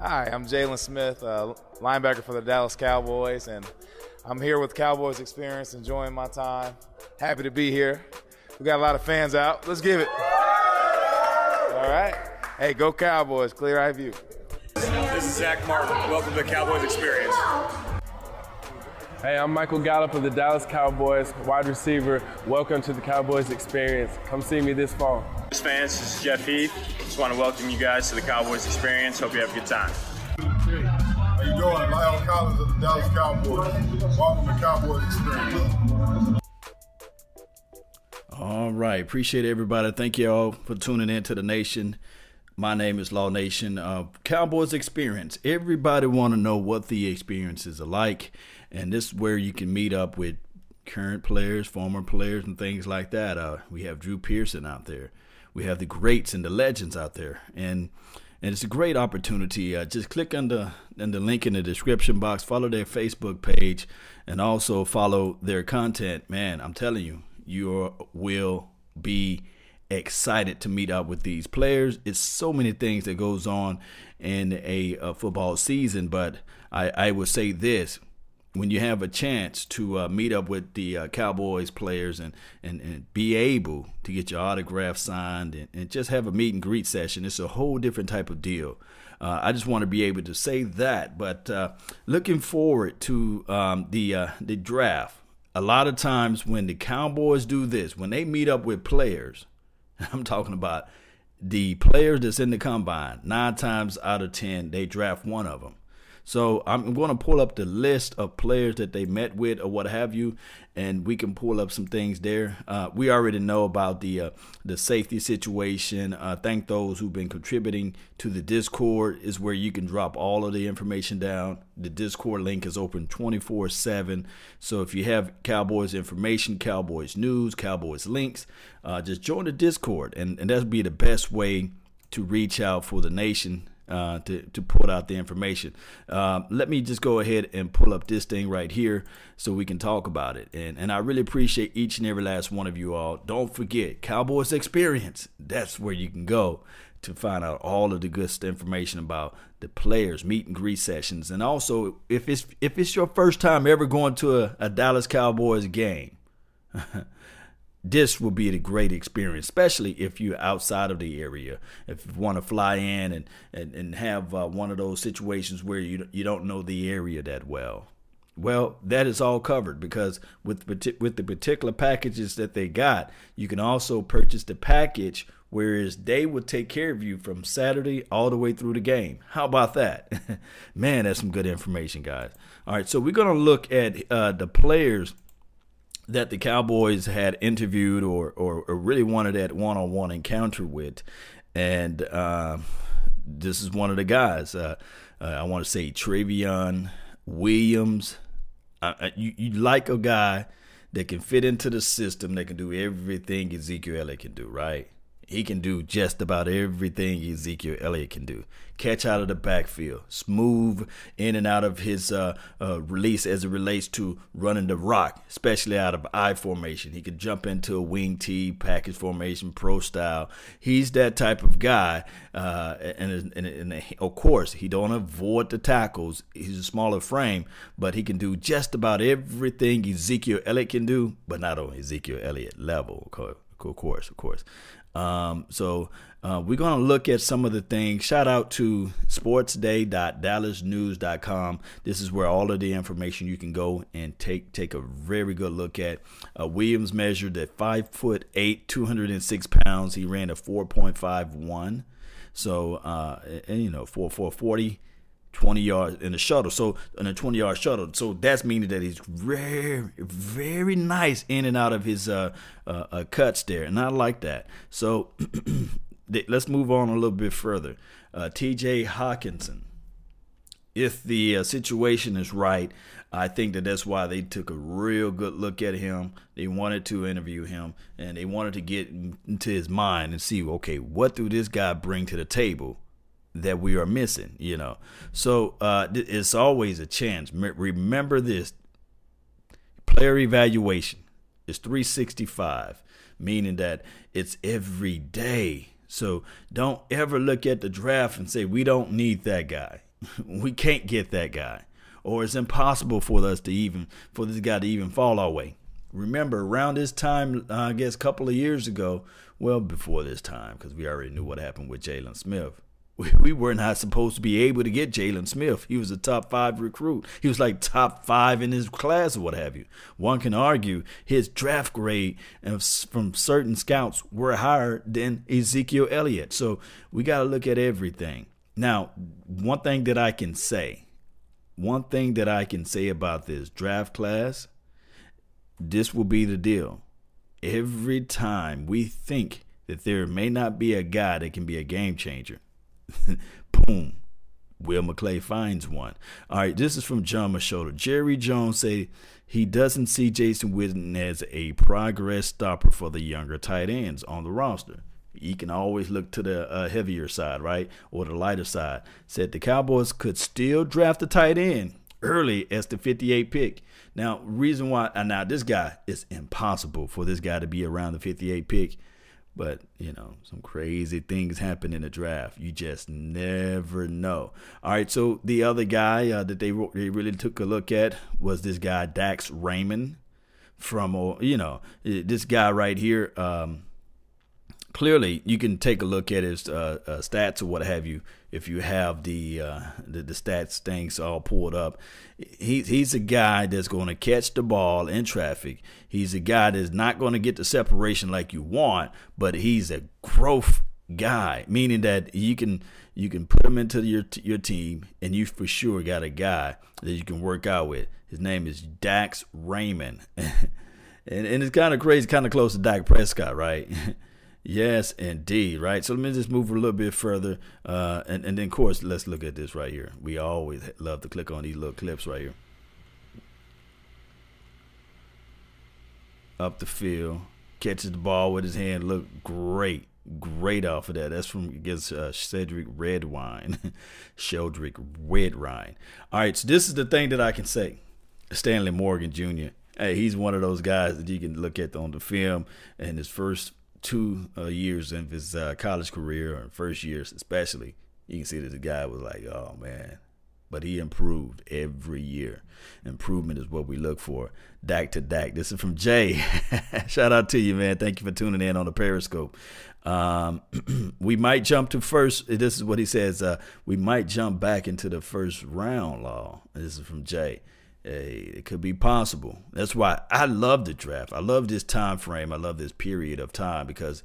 Hi, I'm Jaylon Smith, uh, linebacker for the Dallas Cowboys, and I'm here with Cowboys Experience, enjoying my time. Happy to be here. We got a lot of fans out. Let's give it. All right. Hey, go Cowboys. Clear eye view. This is Zack Martin. Welcome to the Cowboys Experience. Hey, I'm Michael Gallup of the Dallas Cowboys, wide receiver. Welcome to the Cowboys Experience. Come see me this fall. Fans, this is Jeff Heath. Just want to welcome you guys to the Cowboys Experience. Hope you have a good time. How you doing? Lyle Collins of the Dallas Cowboys. Welcome to Cowboys Experience. All right. Appreciate everybody. Thank you all for tuning in to the nation. My name is Law Nation. Uh, Cowboys Experience. Everybody want to know what the experiences are like and this is where you can meet up with current players, former players, and things like that. Uh, we have Drew Pearson out there. We have the greats and the legends out there, and and it's a great opportunity. Uh, just click on the on the link in the description box, follow their Facebook page, and also follow their content. Man, I'm telling you, you will be excited to meet up with these players. It's so many things that goes on in a, a football season, but I, I would say this when you have a chance to uh, meet up with the uh, Cowboys players and, and, and be able to get your autograph signed and, and just have a meet and greet session, it's a whole different type of deal. Uh, I just want to be able to say that, but uh, looking forward to um, the uh, the draft. A lot of times when the Cowboys do this, when they meet up with players, I'm talking about the players that's in the combine. Nine times out of ten, they draft one of them. So I'm going to pull up the list of players that they met with or what have you, and we can pull up some things there. Uh, we already know about the uh, the safety situation. Uh, thank those who've been contributing to the Discord is where you can drop all of the information down. The Discord link is open 24/7. So if you have Cowboys information, Cowboys news, Cowboys links, uh, just join the Discord, and and that'll be the best way to reach out for the nation uh, to to put out the information. Uh, let me just go ahead and pull up this thing right here so we can talk about it. And and I really appreciate each and every last one of you all. Don't forget Cowboys Experience. That's where you can go to find out all of the good information about the players, meet and greet sessions, and also if it's if it's your first time ever going to a, a Dallas Cowboys game. this will be a great experience, especially if you're outside of the area. If you want to fly in and and, and have uh, one of those situations where you you don't know the area that well. Well, that is all covered because with with the particular packages that they got, you can also purchase the package whereas they will take care of you from Saturday all the way through the game. How about that? Man, that's some good information, guys. All right, so we're going to look at uh, the players that the Cowboys had interviewed or, or, or really wanted that one on one encounter with. And uh, this is one of the guys. Uh, uh, I want to say Trayveon Williams. You, you like a guy that can fit into the system, that can do everything Ezekiel Elliott can do, right? He can do just about everything Ezekiel Elliott can do. Catch out of the backfield, smooth in and out of his uh, uh, release as it relates to running the rock, especially out of I formation. He can jump into a wing T package formation, pro style. He's that type of guy, uh, and, and, and, of course he don't avoid the tackles. He's a smaller frame, but he can do just about everything Ezekiel Elliott can do, but not on Ezekiel Elliott level. Of course, of course. Um, so uh, we're going to look at some of the things. Shout out to sportsday.dallasnews.com. This is where all of the information you can go and take take a very good look at. Uh, Williams measured at five foot eight, 206 pounds. He ran a 4.51. So, uh, and, you know, for 440 20 yards in the shuttle. So in a 20 yard shuttle. So that's meaning that he's very, very nice in and out of his uh, uh, uh cuts there. And I like that. So let's move on a little bit further. Uh, TJ Hockenson. If the uh, situation is right, I think that that's why they took a real good look at him. They wanted to interview him and they wanted to get into his mind and see, okay, what do this guy bring to the table? That we are missing, you know. So uh, it's always a chance. Remember this player evaluation is 365, meaning that it's every day. So don't ever look at the draft and say, we don't need that guy. we can't get that guy, or it's impossible for us to even for this guy to even fall our way. Remember, around this time, uh, I guess a couple of years ago, well before this time, because we already knew what happened with Jaylon Smith. We, we were not supposed to be able to get Jaylon Smith. He was a top five recruit. He was like top five in his class or what have you. One can argue his draft grade from certain scouts were higher than Ezekiel Elliott. So we got to look at everything. Now, one thing that I can say, one thing that I can say about this draft class, this will be the deal. Every time we think that there may not be a guy that can be a game changer, boom, Will McClay finds one. All right, this is from Jon Machota. Jerry Jones say he doesn't see Jason Witten as a progress stopper for the younger tight ends on the roster you can always look to the uh, heavier side, right, or the lighter side. Said the Cowboys could still draft a tight end early as the 58 pick. Now, reason why, and now this guy is impossible for this guy to be around the 58 pick, but you know, some crazy things happen in the draft. You just never know. All right, so the other guy uh, that they they really took a look at was this guy Dax Raymond from, you know, this guy right here. Um, clearly you can take a look at his uh, uh, stats or what have you if you have the, uh, the, the stats things all pulled up. He, he's a guy that's going to catch the ball in traffic. He's a guy that's not going to get the separation like you want, but he's a growth guy, meaning that you can you can put him into your your team, and you for sure got a guy that you can work out with. His name is Dax Raymond, and and it's kind of crazy, kind of close to Dak Prescott, right? Yes, indeed. Right. So let me just move a little bit further, uh, and and then of course let's look at this right here. We always love to click on these little clips right here. Up the field, catches the ball with his hand, look great, great off of that. That's from against uh, Cedric Redwine, Sheldrick Redwine. All right, so this is the thing that I can say. Stanley Morgan Jr. Hey, he's one of those guys that you can look at on the film and his first two uh, years of his uh, college career, or first years especially, you can see that the guy was like, oh man. But he improved every year. Improvement is what we look for. Dak to Dak. This is from Jay. Shout out to you, man. Thank you for tuning in on the Periscope. Um, we might jump to first. This is what he says. Uh, we might jump back into the first round, law. This is from Jay. It could be possible. That's why I love the draft. I love this time frame. I love this period of time because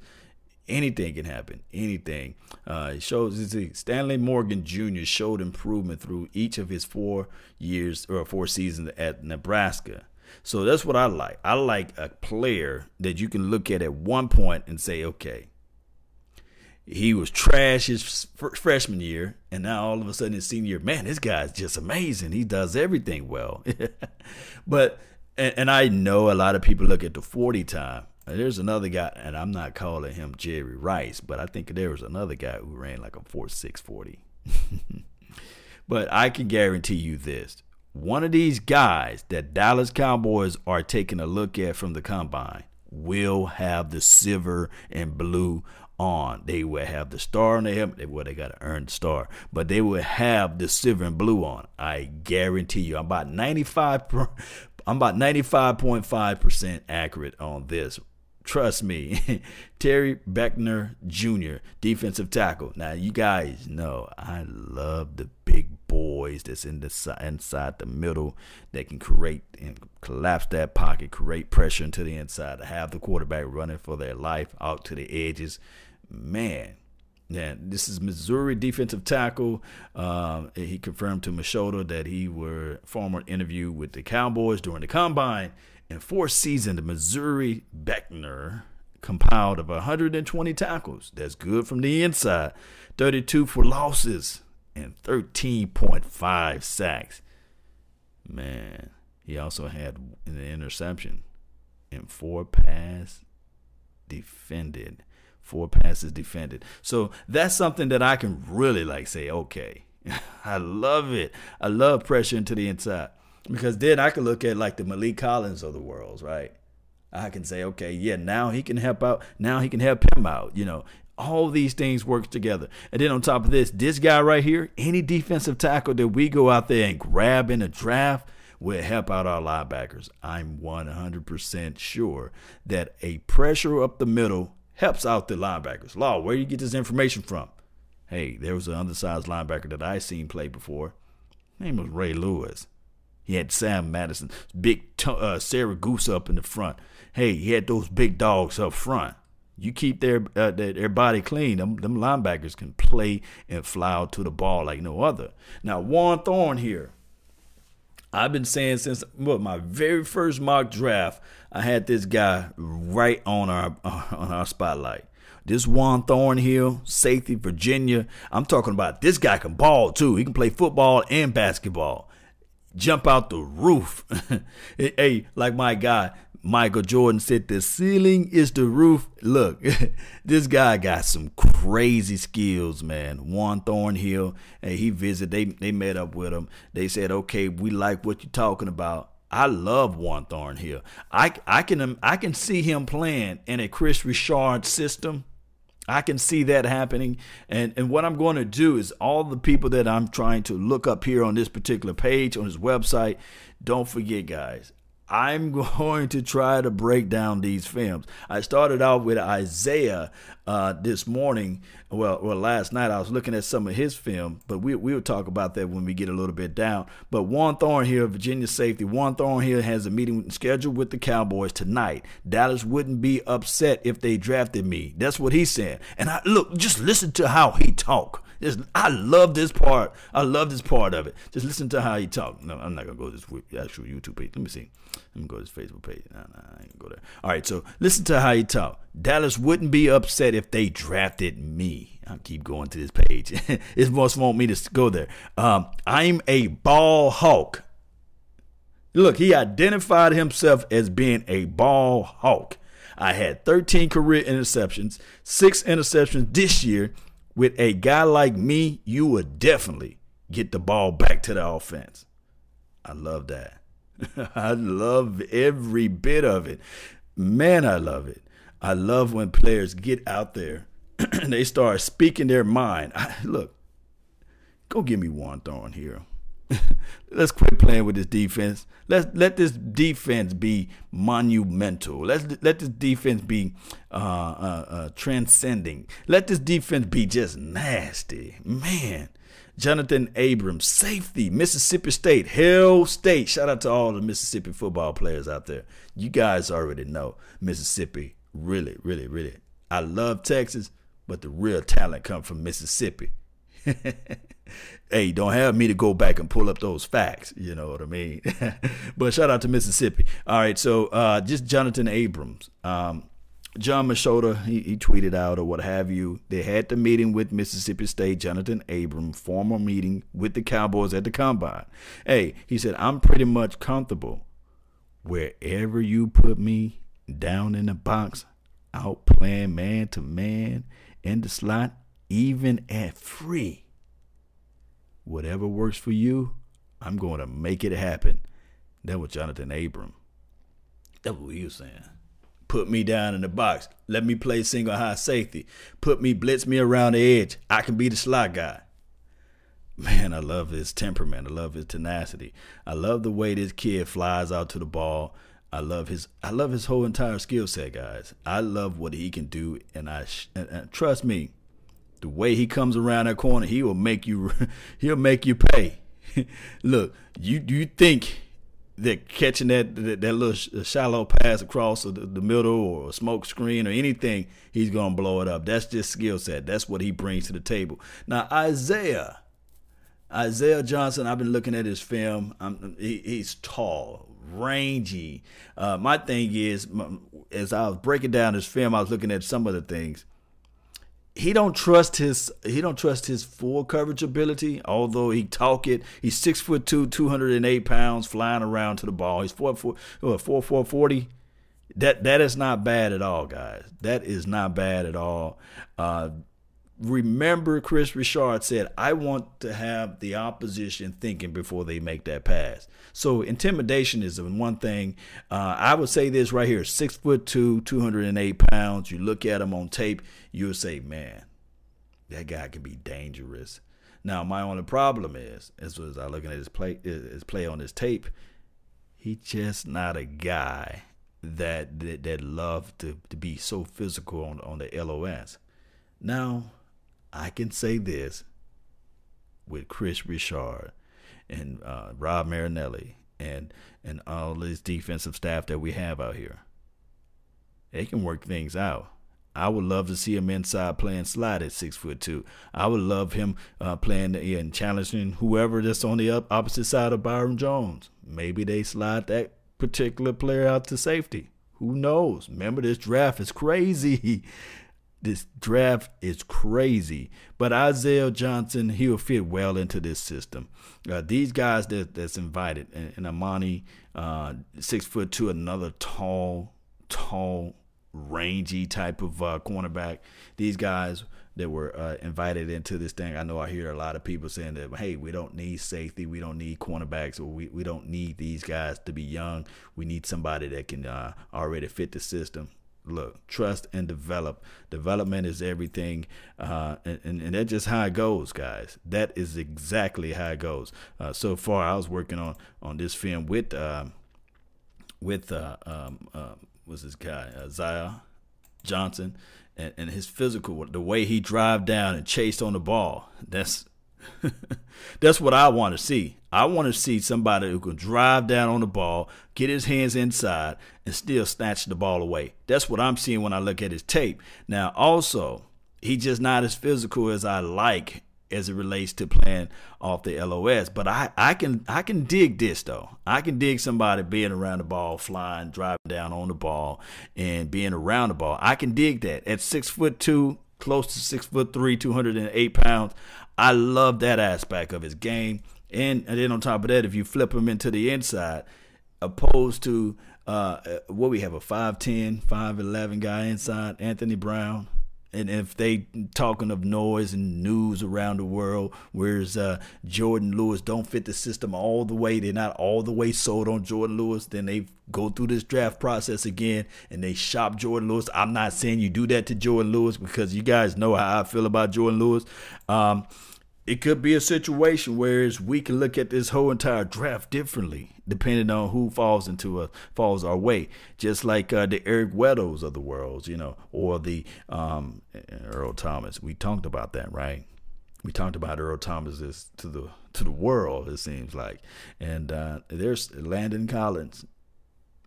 anything can happen. Anything. Uh, it shows Stanley Morgan Jr. showed improvement through each of his four years or four seasons at Nebraska. So that's what I like. I like a player that you can look at at one point and say, okay, he was trash his freshman year, and now all of a sudden his senior year, man, this guy's just amazing. He does everything well. but and, and, I know a lot of people look at the forty time. There's another guy, and I'm not calling him Jerry Rice, but I think there was another guy who ran like a four six forty. but I can guarantee you this: one of these guys that Dallas Cowboys are taking a look at from the combine will have the silver and blue on. They will have the star on their helmet. They, Well, they got to earn the star, but they will have the silver and blue on. I guarantee you. I'm about 95. I'm about 95.5 percent accurate on this. Trust me, Terry Beckner Jr., defensive tackle. Now, you guys know I love the big boys that's in the inside the middle that can create and collapse that pocket, create pressure into the inside, to have the quarterback running for their life out to the edges man. Yeah, this is Missouri defensive tackle. Um, he confirmed to Machota that he were former interview with the Cowboys during the combine. In four seasons, the Missouri Beckner compiled of 120 tackles. That's good from the inside. 32 for losses and 13.5 sacks. Man, he also had an interception and four pass defended four passes defended. So that's something that I can really like say, okay, I love it. I love pressure into the inside because then I can look at like the Malik Collins of the world, right? I can say, okay, yeah, now he can help out. Now he can help him out. You know, All these things work together. And then on top of this, this guy right here, any defensive tackle that we go out there and grab in a draft will help out our linebackers. I'm 100% sure that a pressure up the middle helps out the linebackers. Law, where do you get this information from? Hey, there was an undersized linebacker that I seen play before. His name was Ray Lewis. He had Sam Madison, big t- uh, Siragusa up in the front. Hey, he had those big dogs up front. You keep their uh, their, their, body clean. Them, them linebackers can play and fly out to the ball like no other. Now, Juan Thornhill. I've been saying since what my very first mock draft, I had this guy right on our on our spotlight. This Juan Thornhill, safety, Virginia. I'm talking about this guy can ball too. He can play football and basketball. Jump out the roof. hey, like my guy, Michael Jordan said the ceiling is the roof. Look, this guy got some crazy skills, man. Juan Thornhill, and he visited. They they met up with him. They said, "Okay, we like what you're talking about." I love Juan Thornhill. I I can um, I can see him playing in a Kris Richard system. I can see that happening. And and what I'm going to do is all the people that I'm trying to look up here on this particular page on his website, don't forget guys, I'm going to try to break down these films. I started out with Isaiah uh, this morning. Well, well, last night I was looking at some of his film, but we we'll talk about that when we get a little bit down. But Juan Thornhill, Virginia safety. Juan Thornhill has a meeting scheduled with the Cowboys tonight. Dallas wouldn't be upset if they drafted me. That's what he said. And I look, just listen to how he talk. Just, I love this part. I love this part of it. Just listen to how he talk. No, I'm not gonna go to this actual YouTube page. Let me see. Let me go to his Facebook page. Nah, nah, I ain't go there. All right, so listen to how he talk. Dallas wouldn't be upset if they drafted me. I'll keep going to this page. it must want me to go there. Um, I'm a ball hawk. Look, he identified himself as being a ball hawk. I had 13 career interceptions, six interceptions this year, with a guy like me, you would definitely get the ball back to the offense. I love that. I love every bit of it. Man, I love it. I love when players get out there and they start speaking their mind. I, look, go give me Juan Thornhill. Let's quit playing with this defense. Let's let this defense be monumental. Let's let this defense be uh, uh, uh, transcending. Let this defense be just nasty, man. Johnathan Abrams, safety, Mississippi State, Hell State. Shout out to all the Mississippi football players out there. You guys already know Mississippi. Really, really, really. I love Texas, but the real talent come from Mississippi. hey, don't have me to go back and pull up those facts. You know what I mean? but shout out to Mississippi. All right, so uh, just Johnathan Abrams. Um, Jon Machota, he, he tweeted out or what have you. They had the meeting with Mississippi State, Johnathan Abrams, formal meeting with the Cowboys at the combine. Hey, he said, I'm pretty much comfortable wherever you put me down in the box, out playing man to man in the slot, even at free. Whatever works for you, I'm going to make it happen. That was Johnathan Abram. That's what he was saying. Put me down in the box. Let me play single high safety. Put me, blitz me around the edge. I can be the slot guy. Man, I love his temperament. I love his tenacity. I love the way this kid flies out to the ball. I love his I love his whole entire skill set, guys. I love what he can do, and I and, and trust me, the way he comes around that corner, he will make you he'll make you pay. Look, you you think that catching that, that that, little shallow pass across the, the middle or a smoke screen or anything, he's gonna blow it up. That's just skill set. That's what he brings to the table. Now Isaiah, Isaiah Johnson, I've been looking at his film. He, he's tall, rangy. Uh, my thing is, as I was breaking down his film, I was looking at some of the things he don't trust his he don't trust his full coverage ability. Although he talk it, he's six foot two, two hundred and eight pounds, flying around to the ball. He's four four four four forty. That that is not bad at all, guys. That is not bad at all. Uh, remember Kris Richard said, I want to have the opposition thinking before they make that pass. So intimidation is one thing. Uh, I would say this right here: six foot two, two hundred and eight pounds. You look at him on tape, you'll say, man, that guy can be dangerous. Now, my only problem is, as as I looking at his play, his play on his tape, he just not a guy that that, that love to, to be so physical on on the LOS. Now, I can say this with Kris Richard and uh, Rod Marinelli and and all this defensive staff that we have out here. They can work things out. I would love to see him inside playing slide at six foot two. I would love him uh, playing and challenging whoever that's on the opposite side of Byron Jones. Maybe they slide that particular player out to safety. Who knows? Remember, this draft is crazy. this draft is crazy. But Isaiah Johnson, he'll fit well into this system. Uh, these guys that that's invited, and, and Amani, uh, six foot two, another tall, tall, rangy type of uh, cornerback. These guys that were uh, invited into this thing. I know I hear a lot of people saying that, hey, we don't need safety, we don't need cornerbacks, or we, we don't need these guys to be young. We need somebody that can uh, already fit the system look, trust and develop. Development is everything, uh, and, and, and, that's just how it goes, guys. That is exactly how it goes. Uh, so far, I was working on on this film with uh, with uh, um, uh, what's this guy Isaiah Johnson, and, and his physical, the way he drive down and chased on the ball. That's That's what I want to see. I want to see somebody who can drive down on the ball, get his hands inside, and still snatch the ball away. That's what I'm seeing when I look at his tape. Now, also, he's just not as physical as I like as it relates to playing off the LOS. But I, I can I can dig this though. I can dig somebody being around the ball, flying, driving down on the ball, and being around the ball. I can dig that. At six foot two, close to six foot three, two hundred and eight pounds, I love that aspect of his game. And, and then on top of that, if you flip him into the inside, opposed to uh, what we have a 5'10, 5'11 guy inside, Anthony Brown. And if they talking of noise and news around the world, whereas uh, Jourdan Lewis don't fit the system all the way, they're not all the way sold on Jourdan Lewis. Then they go through this draft process again and they shop Jourdan Lewis. I'm not saying you do that to Jourdan Lewis because you guys know how I feel about Jourdan Lewis. Um, it could be a situation where we can look at this whole entire draft differently, depending on who falls into a falls our way. Just like uh, the Eric Weddles of the world, you know, or the um, Earl Thomas. We talked about that, right? We talked about Earl Thomas as to the to the world. It seems like, and uh, there's Landon Collins.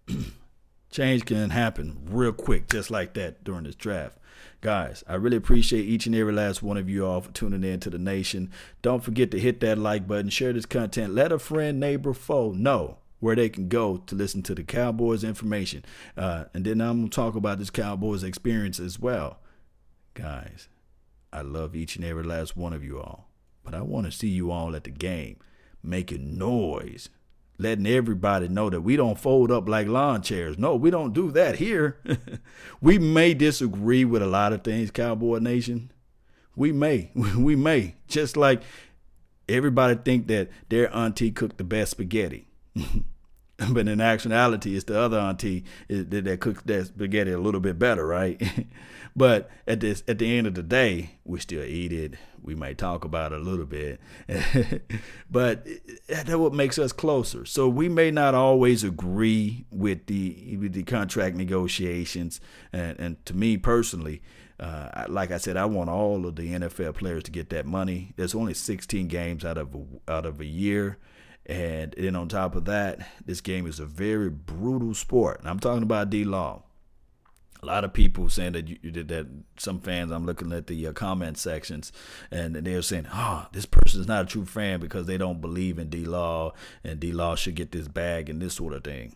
Change can happen real quick, just like that during this draft. Guys, I really appreciate each and every last one of you all for tuning in to the nation. Don't forget to hit that like button, share this content, let a friend, neighbor, foe know where they can go to listen to the Cowboys information. Uh, and then I'm going to talk about this Cowboys experience as well. Guys, I love each and every last one of you all, but I want to see you all at the game making noise letting everybody know that we don't fold up like lawn chairs. No, we don't do that here. we may disagree with a lot of things, Cowboy Nation. We may. We may. Just like everybody think that their auntie cooked the best spaghetti. but in actuality, it's the other auntie that, that cooks that spaghetti a little bit better, right? but at this, at the end of the day, we still eat it. We might talk about it a little bit, but that's what makes us closer. So we may not always agree with the with the contract negotiations, and, and to me personally. Uh, like I said, I want all of the NFL players to get that money. There's only 16 games out of a, out of a year. And then on top of that, this game is a very brutal sport. And I'm talking about D Law. A lot of people saying that you, did that some fans. I'm looking at the uh, comment sections, and they're saying, "Oh, this person is not a true fan because they don't believe in D Law, and D Law should get this bag and this sort of thing."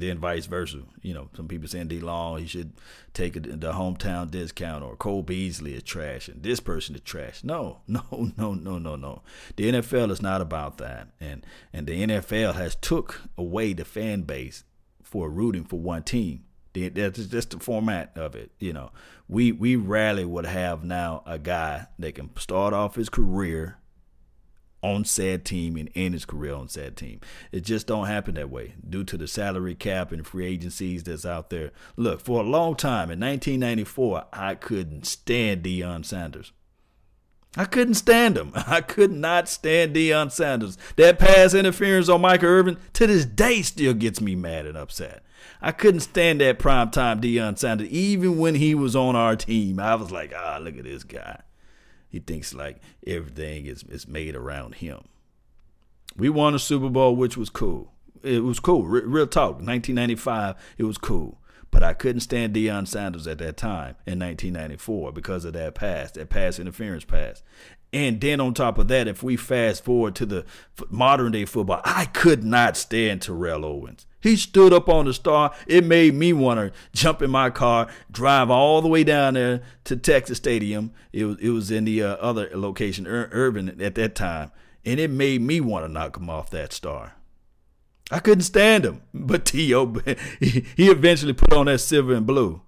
Then vice versa. You know, some people saying D Long he should take the hometown discount, or Cole Beasley is trash, and this person is trash. No, no, no, no, no, no. The NFL is not about that, and and the NFL has took away the fan base for rooting for one team. That's just the format of it. You know, we we rarely would have now a guy that can start off his career on said team and end his career on said team. It just don't happen that way due to the salary cap and free agencies that's out there. Look, for a long time in 1994, I couldn't stand Deion Sanders. I couldn't stand him. I could not stand Deion Sanders. That pass interference on Michael Irvin to this day still gets me mad and upset. I couldn't stand that prime time Deion Sanders. Even when he was on our team, I was like, ah, look at this guy. He thinks like everything is, is made around him. We won a Super Bowl, which was cool. It was cool. real talk. 1995, it was cool. But I couldn't stand Deion Sanders at that time in 1994 because of that pass, that pass interference pass. And then on top of that, if we fast forward to the modern day football, I could not stand Terrell Owens. He stood up on the star. It made me want to jump in my car, drive all the way down there to Texas Stadium. It was it was in the uh, other location, Ir- Irvin, at that time, and it made me want to knock him off that star. I couldn't stand him. But T.O., he eventually put on that silver and blue.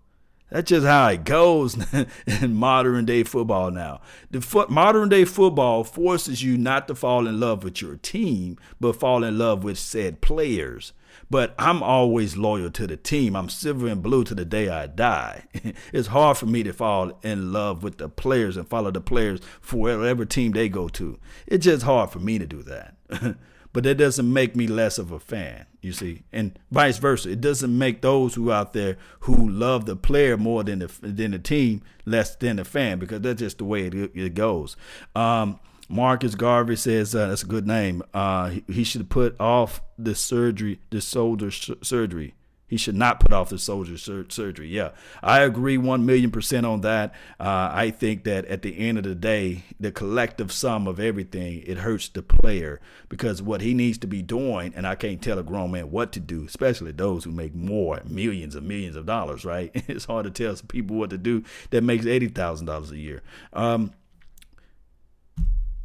That's just how it goes in modern day football now. The fo- modern day football forces you not to fall in love with your team, but fall in love with said players. But I'm always loyal to the team. I'm silver and blue to the day I die. it's hard for me to fall in love with the players and follow the players for whatever team they go to. It's just hard for me to do that. but that doesn't make me less of a fan, you see, and vice versa. It doesn't make those who out there who love the player more than the than the team less than the fan because that's just the way it, it goes. Um, Marcus Garvey says uh, that's a good name. Uh, he, he should put off the surgery, the shoulder surgery. He should not put off the soldier sur- surgery. Yeah, I agree one million percent on that. Uh, I think that at the end of the day, the collective sum of everything it hurts the player because what he needs to be doing, and I can't tell a grown man what to do, especially those who make more millions and millions of dollars. Right? It's hard to tell people what to do that makes eighty thousand dollars a year. Um,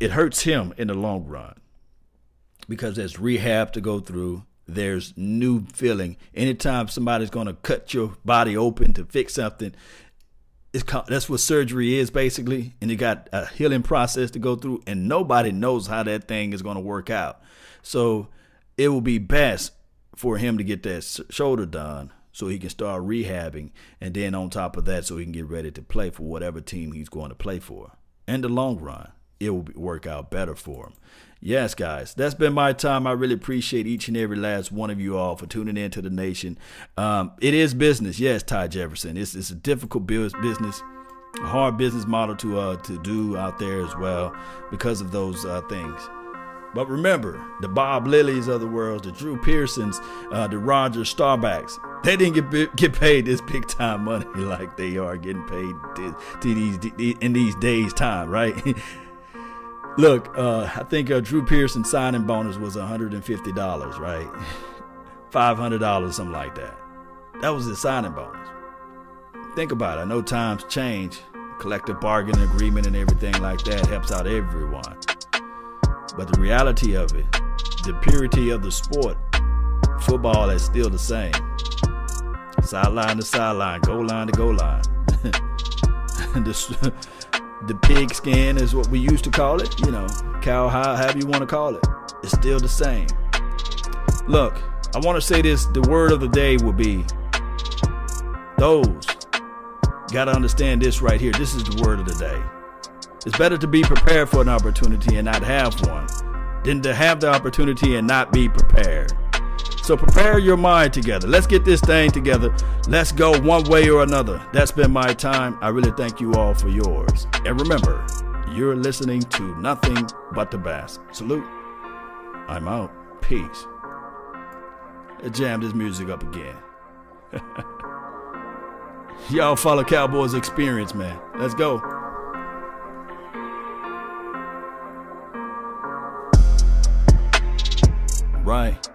it hurts him in the long run because there's rehab to go through there's new feeling. Anytime somebody's going to cut your body open to fix something, it's that's what surgery is basically, and you got a healing process to go through, and nobody knows how that thing is going to work out. So it will be best for him to get that shoulder done so he can start rehabbing, and then on top of that, so he can get ready to play for whatever team he's going to play for. In the long run, it will work out better for him. Yes, guys, that's been my time. I really appreciate each and every last one of you all for tuning in to the nation. Um, it is business, yes, Ty Jefferson. It's, it's a difficult business, a hard business model to uh, to do out there as well because of those uh, things. But remember, the Bob Lillys of the world, the Drew Pearsons, uh, the Roger Staubachs, they didn't get get paid this big time money like they are getting paid to, to these in these days' time, right? Look, uh, I think uh, Drew Pearson signing bonus was $150, right? $500, something like that. That was his signing bonus. Think about it. I know times change. Collective bargaining agreement and everything like that helps out everyone. But the reality of it, the purity of the sport, football is still the same. Sideline to sideline, goal line to goal line. the, the pig skin is what we used to call it, you know, cow, however you want to call it. It's still the same. Look, I want to say this the word of the day will be those. Got to understand this right here. This is the word of the day. It's better to be prepared for an opportunity and not have one than to have the opportunity and not be prepared. So prepare your mind together. Let's get this thing together. Let's go one way or another. That's been my time. I really thank you all for yours. And remember, you're listening to nothing but the best. Salute. I'm out. Peace. Let's this music up again. Y'all follow Cowboys Experience, man. Let's go. Right.